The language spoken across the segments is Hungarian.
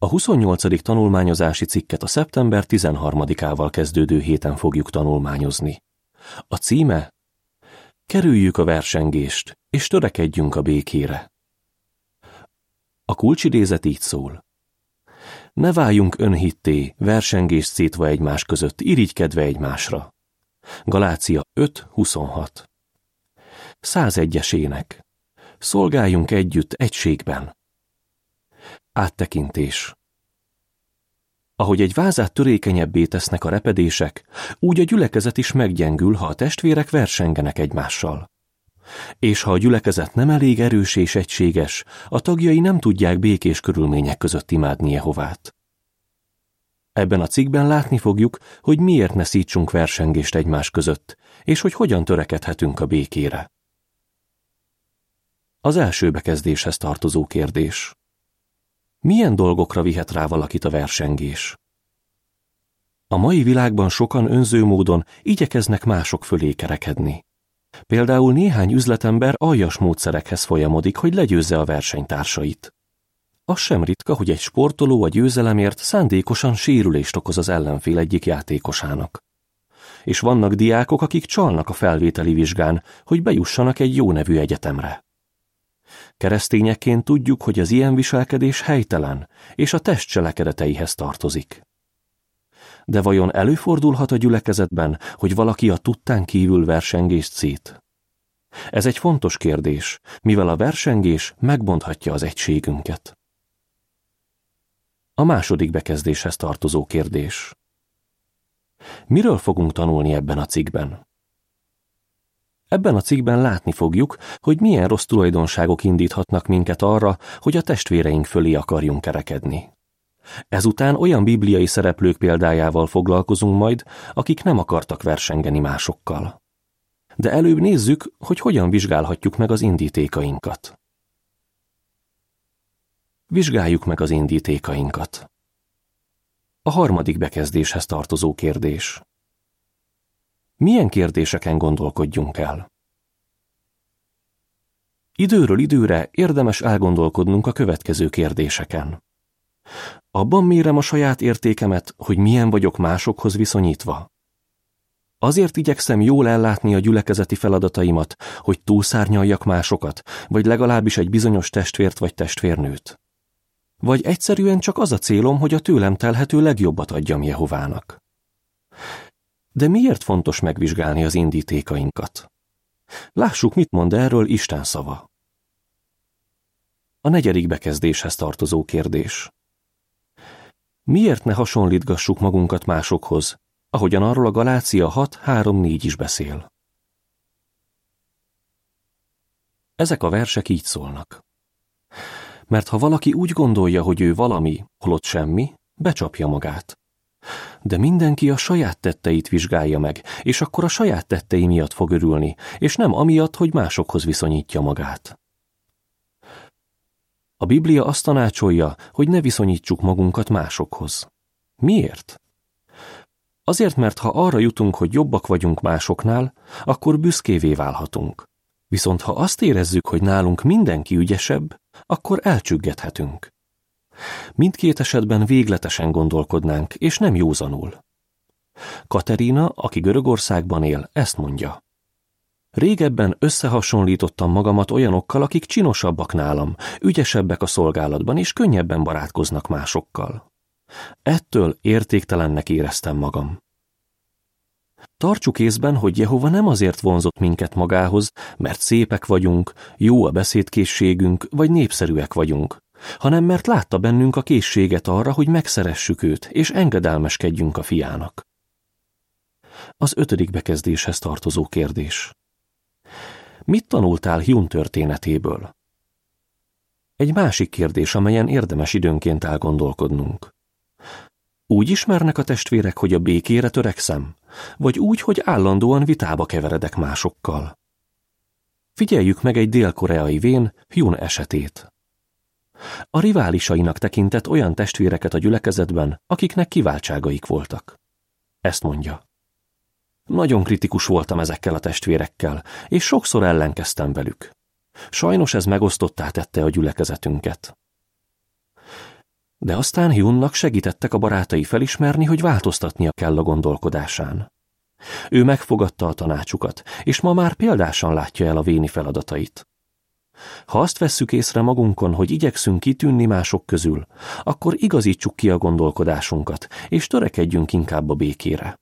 A 28. tanulmányozási cikket a szeptember 13-ával kezdődő héten fogjuk tanulmányozni. A címe Kerüljük a versengést, és törekedjünk a békére. A kulcsidézet így szól. Ne váljunk önhitté, versengést szétva egymás között, irigykedve egymásra. Galácia 5.26 101-es ének. Szolgáljunk együtt egységben. Áttekintés. Ahogy egy vázát törékenyebbé tesznek a repedések, úgy a gyülekezet is meggyengül, ha a testvérek versengenek egymással. És ha a gyülekezet nem elég erős és egységes, a tagjai nem tudják békés körülmények között imádni Jehovát. Ebben a cikkben látni fogjuk, hogy miért ne szítsunk versengést egymás között, és hogy hogyan törekedhetünk a békére. Az első bekezdéshez tartozó kérdés. Milyen dolgokra vihet rá valakit a versengés? A mai világban sokan önző módon igyekeznek mások fölé kerekedni. Például néhány üzletember aljas módszerekhez folyamodik, hogy legyőzze a versenytársait. Az sem ritka, hogy egy sportoló a győzelemért szándékosan sérülést okoz az ellenfél egyik játékosának. És vannak diákok, akik csalnak a felvételi vizsgán, hogy bejussanak egy jó nevű egyetemre. Keresztényekként tudjuk, hogy az ilyen viselkedés helytelen, és a test cselekedeteihez tartozik. De vajon előfordulhat a gyülekezetben, hogy valaki a tudtán kívül versengést szét? Ez egy fontos kérdés, mivel a versengés megbonthatja az egységünket. A második bekezdéshez tartozó kérdés. Miről fogunk tanulni ebben a cikkben? Ebben a cikkben látni fogjuk, hogy milyen rossz tulajdonságok indíthatnak minket arra, hogy a testvéreink fölé akarjunk kerekedni. Ezután olyan bibliai szereplők példájával foglalkozunk majd, akik nem akartak versengeni másokkal. De előbb nézzük, hogy hogyan vizsgálhatjuk meg az indítékainkat. Vizsgáljuk meg az indítékainkat. A harmadik bekezdéshez tartozó kérdés. Milyen kérdéseken gondolkodjunk el? Időről időre érdemes elgondolkodnunk a következő kérdéseken. Abban mérem a saját értékemet, hogy milyen vagyok másokhoz viszonyítva. Azért igyekszem jól ellátni a gyülekezeti feladataimat, hogy túlszárnyaljak másokat, vagy legalábbis egy bizonyos testvért vagy testvérnőt. Vagy egyszerűen csak az a célom, hogy a tőlem telhető legjobbat adjam Jehovának. De miért fontos megvizsgálni az indítékainkat? Lássuk, mit mond erről Isten szava. A negyedik bekezdéshez tartozó kérdés. Miért ne hasonlítgassuk magunkat másokhoz, ahogyan arról a Galácia 6.3.4 is beszél? Ezek a versek így szólnak. Mert ha valaki úgy gondolja, hogy ő valami, holott semmi, becsapja magát. De mindenki a saját tetteit vizsgálja meg, és akkor a saját tettei miatt fog örülni, és nem amiatt, hogy másokhoz viszonyítja magát. A Biblia azt tanácsolja, hogy ne viszonyítsuk magunkat másokhoz. Miért? Azért, mert ha arra jutunk, hogy jobbak vagyunk másoknál, akkor büszkévé válhatunk. Viszont ha azt érezzük, hogy nálunk mindenki ügyesebb, akkor elcsüggethetünk. Mindkét esetben végletesen gondolkodnánk, és nem józanul. Katerina, aki Görögországban él, ezt mondja. Régebben összehasonlítottam magamat olyanokkal, akik csinosabbak nálam, ügyesebbek a szolgálatban, és könnyebben barátkoznak másokkal. Ettől értéktelennek éreztem magam. Tartsuk észben, hogy Jehova nem azért vonzott minket magához, mert szépek vagyunk, jó a beszédkészségünk, vagy népszerűek vagyunk, hanem mert látta bennünk a készséget arra, hogy megszeressük őt, és engedelmeskedjünk a fiának. Az ötödik bekezdéshez tartozó kérdés. Mit tanultál Hjun történetéből? Egy másik kérdés, amelyen érdemes időnként elgondolkodnunk. Úgy ismernek a testvérek, hogy a békére törekszem, vagy úgy, hogy állandóan vitába keveredek másokkal? Figyeljük meg egy dél-koreai vén Hyun esetét. A riválisainak tekintett olyan testvéreket a gyülekezetben, akiknek kiváltságaik voltak. Ezt mondja. Nagyon kritikus voltam ezekkel a testvérekkel, és sokszor ellenkeztem velük. Sajnos ez megosztottá tette a gyülekezetünket. De aztán Hyunnak segítettek a barátai felismerni, hogy változtatnia kell a gondolkodásán. Ő megfogadta a tanácsukat, és ma már példásan látja el a véni feladatait. Ha azt vesszük észre magunkon, hogy igyekszünk kitűnni mások közül, akkor igazítsuk ki a gondolkodásunkat, és törekedjünk inkább a békére.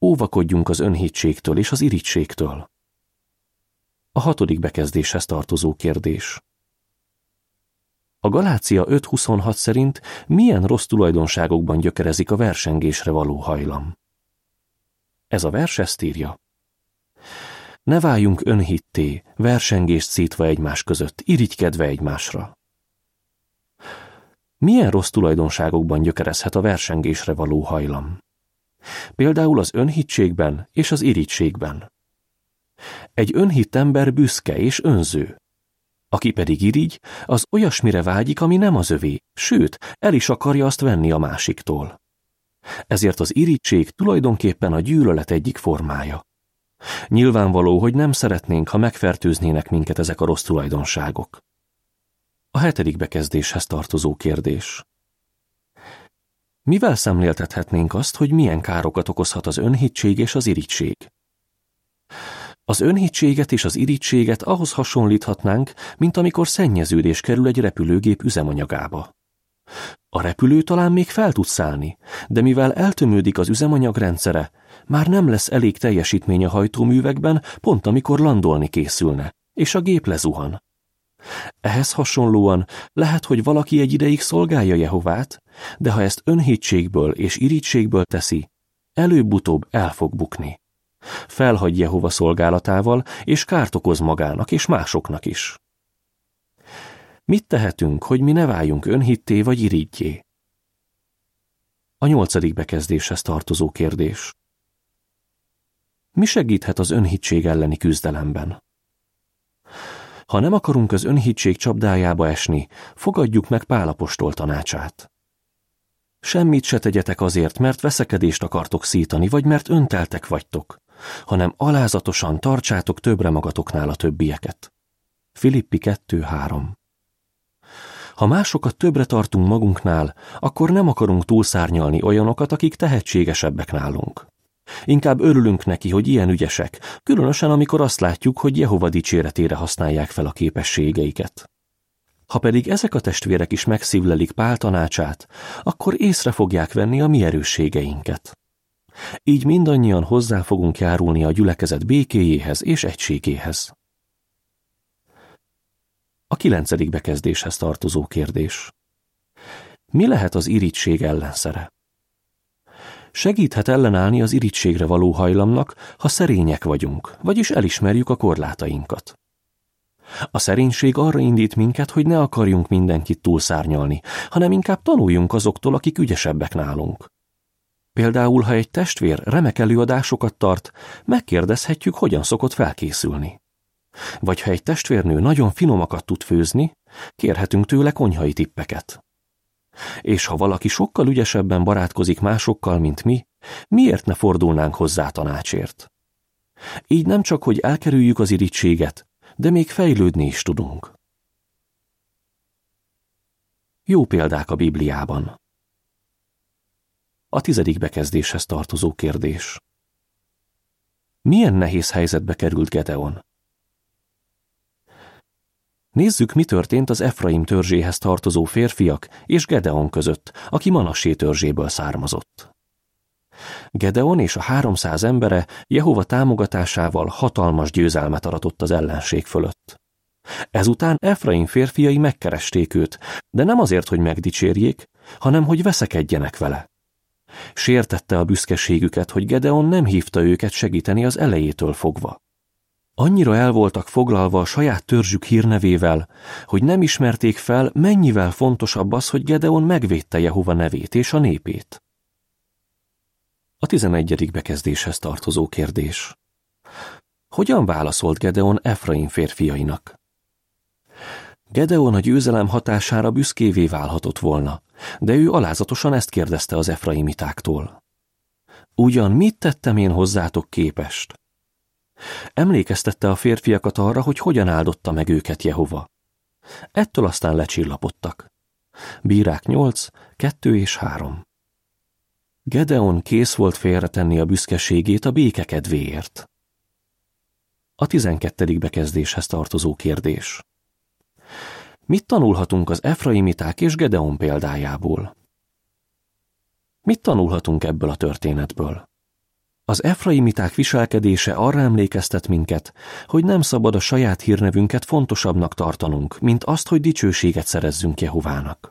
Óvakodjunk az önhitségtől és az irítségtől. A hatodik bekezdéshez tartozó kérdés. A Galácia 5.26 szerint milyen rossz tulajdonságokban gyökerezik a versengésre való hajlam? Ez a vers ezt írja. Ne váljunk önhitté, versengést szítva egymás között, irigykedve egymásra. Milyen rossz tulajdonságokban gyökerezhet a versengésre való hajlam? Például az önhitségben és az irigységben. Egy önhitt ember büszke és önző. Aki pedig irigy, az olyasmire vágyik, ami nem az övé, sőt, el is akarja azt venni a másiktól. Ezért az irigység tulajdonképpen a gyűlölet egyik formája. Nyilvánvaló, hogy nem szeretnénk, ha megfertőznének minket ezek a rossz tulajdonságok. A hetedik bekezdéshez tartozó kérdés. Mivel szemléltethetnénk azt, hogy milyen károkat okozhat az önhitség és az irigység? Az önhitséget és az irítséget ahhoz hasonlíthatnánk, mint amikor szennyeződés kerül egy repülőgép üzemanyagába. A repülő talán még fel tud szállni, de mivel eltömődik az üzemanyag rendszere, már nem lesz elég teljesítmény a hajtóművekben, pont amikor landolni készülne, és a gép lezuhan. Ehhez hasonlóan lehet, hogy valaki egy ideig szolgálja Jehovát, de ha ezt önhítségből és irítségből teszi, előbb-utóbb el fog bukni. Felhagy Jehova szolgálatával, és kárt okoz magának és másoknak is. Mit tehetünk, hogy mi ne váljunk önhitté vagy irigyé? A nyolcadik bekezdéshez tartozó kérdés. Mi segíthet az önhitség elleni küzdelemben? Ha nem akarunk az önhitség csapdájába esni, fogadjuk meg Pálapostól tanácsát. Semmit se tegyetek azért, mert veszekedést akartok szítani, vagy mert önteltek vagytok, hanem alázatosan tartsátok többre magatoknál a többieket. Filippi 2.3 Ha másokat többre tartunk magunknál, akkor nem akarunk túlszárnyalni olyanokat, akik tehetségesebbek nálunk. Inkább örülünk neki, hogy ilyen ügyesek, különösen amikor azt látjuk, hogy Jehova dicséretére használják fel a képességeiket. Ha pedig ezek a testvérek is megszívlelik Pál tanácsát, akkor észre fogják venni a mi erősségeinket. Így mindannyian hozzá fogunk járulni a gyülekezet békéjéhez és egységéhez. A kilencedik bekezdéshez tartozó kérdés. Mi lehet az irigység ellenszere? Segíthet ellenállni az irítségre való hajlamnak, ha szerények vagyunk, vagyis elismerjük a korlátainkat. A szerénység arra indít minket, hogy ne akarjunk mindenkit túlszárnyalni, hanem inkább tanuljunk azoktól, akik ügyesebbek nálunk. Például, ha egy testvér remek előadásokat tart, megkérdezhetjük, hogyan szokott felkészülni. Vagy ha egy testvérnő nagyon finomakat tud főzni, kérhetünk tőle konyhai tippeket. És ha valaki sokkal ügyesebben barátkozik másokkal, mint mi, miért ne fordulnánk hozzá tanácsért? Így nem csak, hogy elkerüljük az irítséget, de még fejlődni is tudunk. Jó példák a Bibliában. A tizedik bekezdéshez tartozó kérdés. Milyen nehéz helyzetbe került Gedeon? Nézzük, mi történt az Efraim törzséhez tartozó férfiak és Gedeon között, aki Manassé törzséből származott. Gedeon és a háromszáz embere Jehova támogatásával hatalmas győzelmet aratott az ellenség fölött. Ezután Efraim férfiai megkeresték őt, de nem azért, hogy megdicsérjék, hanem hogy veszekedjenek vele. Sértette a büszkeségüket, hogy Gedeon nem hívta őket segíteni az elejétől fogva. Annyira el voltak foglalva a saját törzsük hírnevével, hogy nem ismerték fel, mennyivel fontosabb az, hogy Gedeon megvédte Jehova nevét és a népét. A tizenegyedik bekezdéshez tartozó kérdés. Hogyan válaszolt Gedeon Efraim férfiainak? Gedeon a győzelem hatására büszkévé válhatott volna, de ő alázatosan ezt kérdezte az efraimitáktól. Ugyan mit tettem én hozzátok képest? Emlékeztette a férfiakat arra, hogy hogyan áldotta meg őket Jehova. Ettől aztán lecsillapodtak. Bírák 8, 2 és 3. Gedeon kész volt félretenni a büszkeségét a béke kedvéért. A tizenkettedik bekezdéshez tartozó kérdés. Mit tanulhatunk az Efraimiták és Gedeon példájából? Mit tanulhatunk ebből a történetből? Az Efraimiták viselkedése arra emlékeztet minket, hogy nem szabad a saját hírnevünket fontosabbnak tartanunk, mint azt, hogy dicsőséget szerezzünk Jehovának.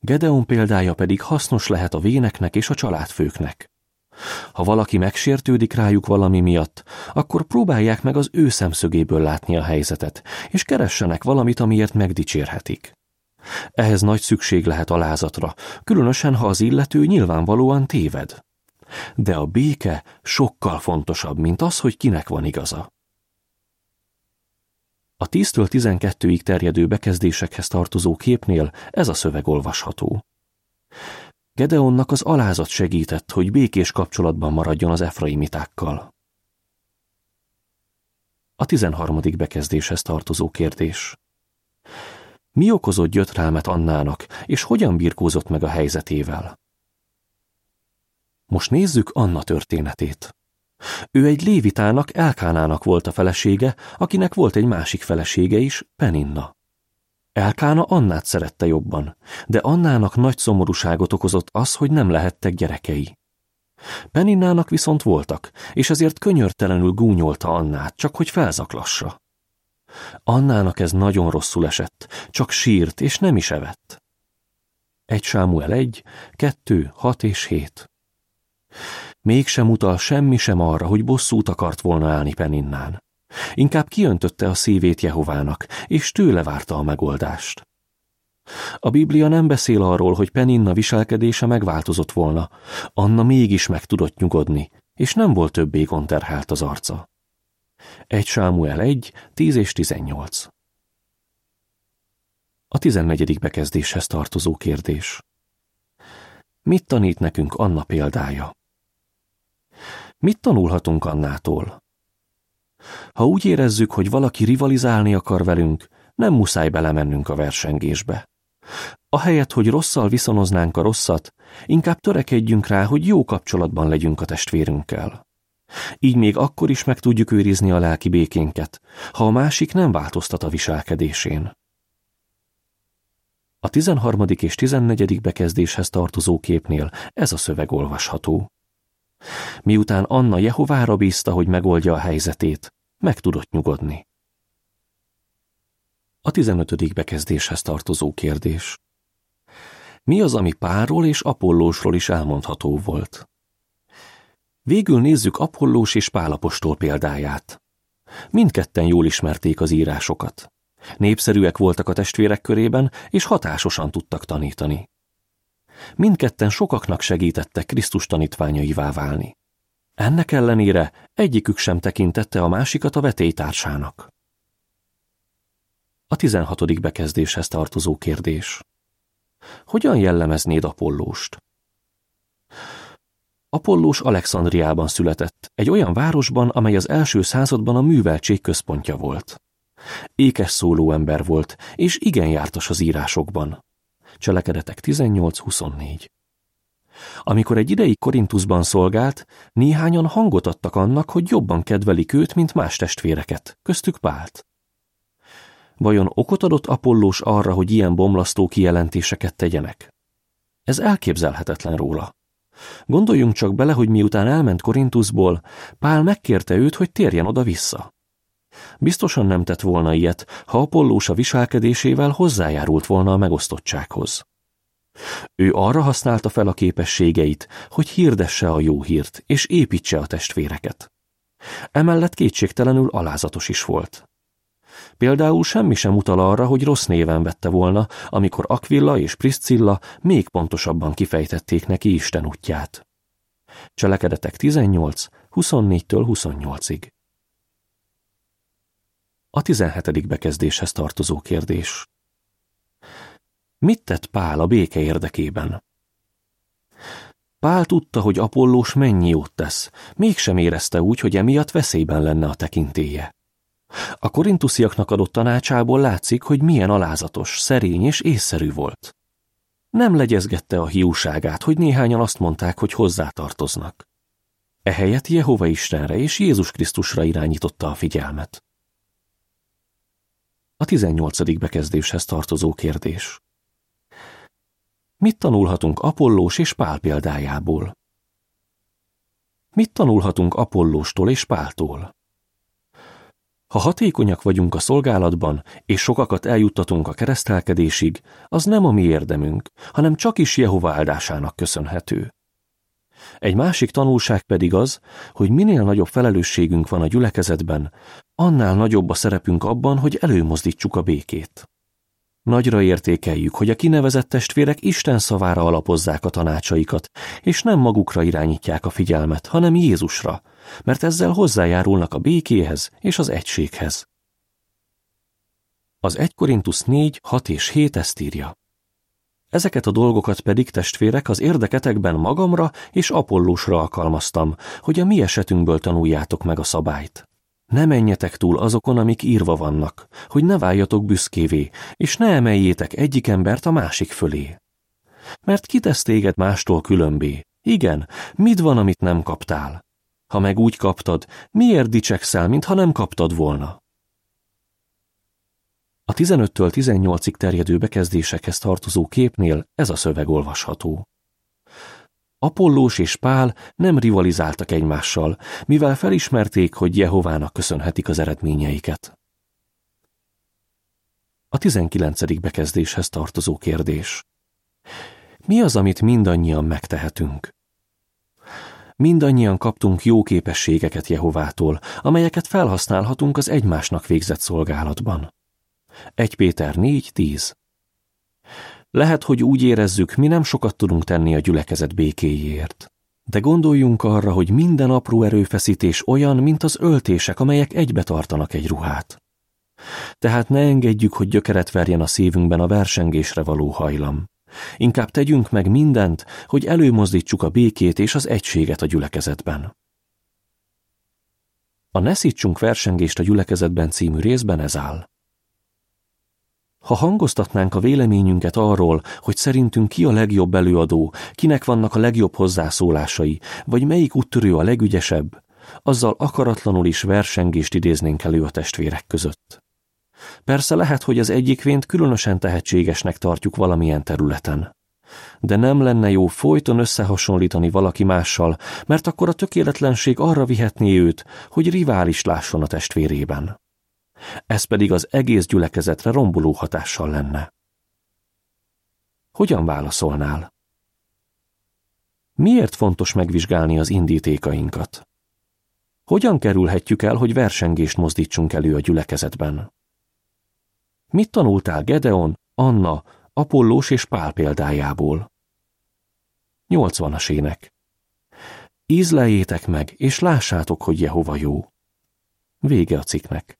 Gedeon példája pedig hasznos lehet a véneknek és a családfőknek. Ha valaki megsértődik rájuk valami miatt, akkor próbálják meg az ő szemszögéből látni a helyzetet, és keressenek valamit, amiért megdicsérhetik. Ehhez nagy szükség lehet alázatra, különösen ha az illető nyilvánvalóan téved. De a béke sokkal fontosabb, mint az, hogy kinek van igaza. A 10-től 12-ig terjedő bekezdésekhez tartozó képnél ez a szöveg olvasható. Gedeonnak az alázat segített, hogy békés kapcsolatban maradjon az efraimitákkal. A 13. bekezdéshez tartozó kérdés. Mi okozott gyötrelmet Annának, és hogyan birkózott meg a helyzetével? Most nézzük Anna történetét. Ő egy lévitának, Elkánának volt a felesége, akinek volt egy másik felesége is, Peninna. Elkána Annát szerette jobban, de Annának nagy szomorúságot okozott az, hogy nem lehettek gyerekei. Peninnának viszont voltak, és ezért könyörtelenül gúnyolta Annát, csak hogy felzaklassa. Annának ez nagyon rosszul esett, csak sírt, és nem is evett. Egy Sámuel egy, kettő, hat és hét. Mégsem utal semmi sem arra, hogy bosszút akart volna állni Peninnán. Inkább kiöntötte a szívét Jehovának, és tőle várta a megoldást. A Biblia nem beszél arról, hogy Peninna viselkedése megváltozott volna, Anna mégis meg tudott nyugodni, és nem volt többé gonterhált az arca. Egy Sámuel 1, 10 és 18 A tizennegyedik bekezdéshez tartozó kérdés. Mit tanít nekünk Anna példája? Mit tanulhatunk Annától? Ha úgy érezzük, hogy valaki rivalizálni akar velünk, nem muszáj belemennünk a versengésbe. Ahelyett, hogy rosszal viszonoznánk a rosszat, inkább törekedjünk rá, hogy jó kapcsolatban legyünk a testvérünkkel. Így még akkor is meg tudjuk őrizni a lelki békénket, ha a másik nem változtat a viselkedésén. A 13. és 14. bekezdéshez tartozó képnél ez a szöveg olvasható. Miután Anna Jehovára bízta, hogy megoldja a helyzetét, meg tudott nyugodni. A 15. bekezdéshez tartozó kérdés. Mi az, ami Párról és Apollósról is elmondható volt? Végül nézzük Apollós és Pálapostól példáját. Mindketten jól ismerték az írásokat. Népszerűek voltak a testvérek körében, és hatásosan tudtak tanítani. Mindketten sokaknak segítettek Krisztus tanítványaivá válni. Ennek ellenére egyikük sem tekintette a másikat a vetélytársának. A 16. bekezdéshez tartozó kérdés. Hogyan jellemeznéd Apollóst? Apollós Alexandriában született, egy olyan városban, amely az első században a műveltség központja volt. Ékes szóló ember volt, és igen jártas az írásokban. Cselekedetek 18-24 Amikor egy ideig Korintusban szolgált, néhányan hangot adtak annak, hogy jobban kedvelik őt, mint más testvéreket, köztük Pált. Vajon okot adott Apollós arra, hogy ilyen bomlasztó kijelentéseket tegyenek? Ez elképzelhetetlen róla. Gondoljunk csak bele, hogy miután elment Korintusból, Pál megkérte őt, hogy térjen oda-vissza. Biztosan nem tett volna ilyet, ha Apollós a viselkedésével hozzájárult volna a megosztottsághoz. Ő arra használta fel a képességeit, hogy hirdesse a jó hírt, és építse a testvéreket. Emellett kétségtelenül alázatos is volt. Például semmi sem utal arra, hogy rossz néven vette volna, amikor Aquilla és Priscilla még pontosabban kifejtették neki Isten útját. Cselekedetek 18, 24-től 28-ig. A 17. bekezdéshez tartozó kérdés. Mit tett Pál a béke érdekében? Pál tudta, hogy Apollós mennyi jót tesz, mégsem érezte úgy, hogy emiatt veszélyben lenne a tekintéje. A korintusziaknak adott tanácsából látszik, hogy milyen alázatos, szerény és észszerű volt. Nem legyezgette a hiúságát, hogy néhányan azt mondták, hogy hozzátartoznak. Ehelyett Jehova Istenre és Jézus Krisztusra irányította a figyelmet. A 18. bekezdéshez tartozó kérdés. Mit tanulhatunk Apollós és Pál példájából? Mit tanulhatunk Apollóstól és Páltól? Ha hatékonyak vagyunk a szolgálatban, és sokakat eljuttatunk a keresztelkedésig, az nem a mi érdemünk, hanem csak is Jehova áldásának köszönhető. Egy másik tanulság pedig az, hogy minél nagyobb felelősségünk van a gyülekezetben, annál nagyobb a szerepünk abban, hogy előmozdítsuk a békét. Nagyra értékeljük, hogy a kinevezett testvérek Isten szavára alapozzák a tanácsaikat, és nem magukra irányítják a figyelmet, hanem Jézusra, mert ezzel hozzájárulnak a békéhez és az egységhez. Az 1 Korintus 4, 6 és 7 ezt írja. Ezeket a dolgokat pedig testvérek az érdeketekben magamra és Apollósra alkalmaztam, hogy a mi esetünkből tanuljátok meg a szabályt. Ne menjetek túl azokon, amik írva vannak, hogy ne váljatok büszkévé, és ne emeljétek egyik embert a másik fölé. Mert kitesz téged mástól különbé? Igen, mit van, amit nem kaptál? Ha meg úgy kaptad, miért dicsekszel, mintha nem kaptad volna? A 15-től 18-ig terjedő bekezdésekhez tartozó képnél ez a szöveg olvasható. Apollós és Pál nem rivalizáltak egymással, mivel felismerték, hogy Jehovának köszönhetik az eredményeiket. A 19. bekezdéshez tartozó kérdés. Mi az, amit mindannyian megtehetünk? Mindannyian kaptunk jó képességeket Jehovától, amelyeket felhasználhatunk az egymásnak végzett szolgálatban. 1 Péter 4.10 lehet, hogy úgy érezzük, mi nem sokat tudunk tenni a gyülekezet békéjéért. De gondoljunk arra, hogy minden apró erőfeszítés olyan, mint az öltések, amelyek egybe tartanak egy ruhát. Tehát ne engedjük, hogy gyökeret verjen a szívünkben a versengésre való hajlam. Inkább tegyünk meg mindent, hogy előmozdítsuk a békét és az egységet a gyülekezetben. A Ne szítsunk versengést a gyülekezetben című részben ez áll. Ha hangoztatnánk a véleményünket arról, hogy szerintünk ki a legjobb előadó, kinek vannak a legjobb hozzászólásai, vagy melyik úttörő a legügyesebb, azzal akaratlanul is versengést idéznénk elő a testvérek között. Persze lehet, hogy az egyik vént különösen tehetségesnek tartjuk valamilyen területen. De nem lenne jó folyton összehasonlítani valaki mással, mert akkor a tökéletlenség arra vihetné őt, hogy rivális lásson a testvérében ez pedig az egész gyülekezetre romboló hatással lenne. Hogyan válaszolnál? Miért fontos megvizsgálni az indítékainkat? Hogyan kerülhetjük el, hogy versengést mozdítsunk elő a gyülekezetben? Mit tanultál Gedeon, Anna, Apollós és Pál példájából? Nyolcvanas ének. Ízleljétek meg, és lássátok, hogy Jehova jó. Vége a cikknek.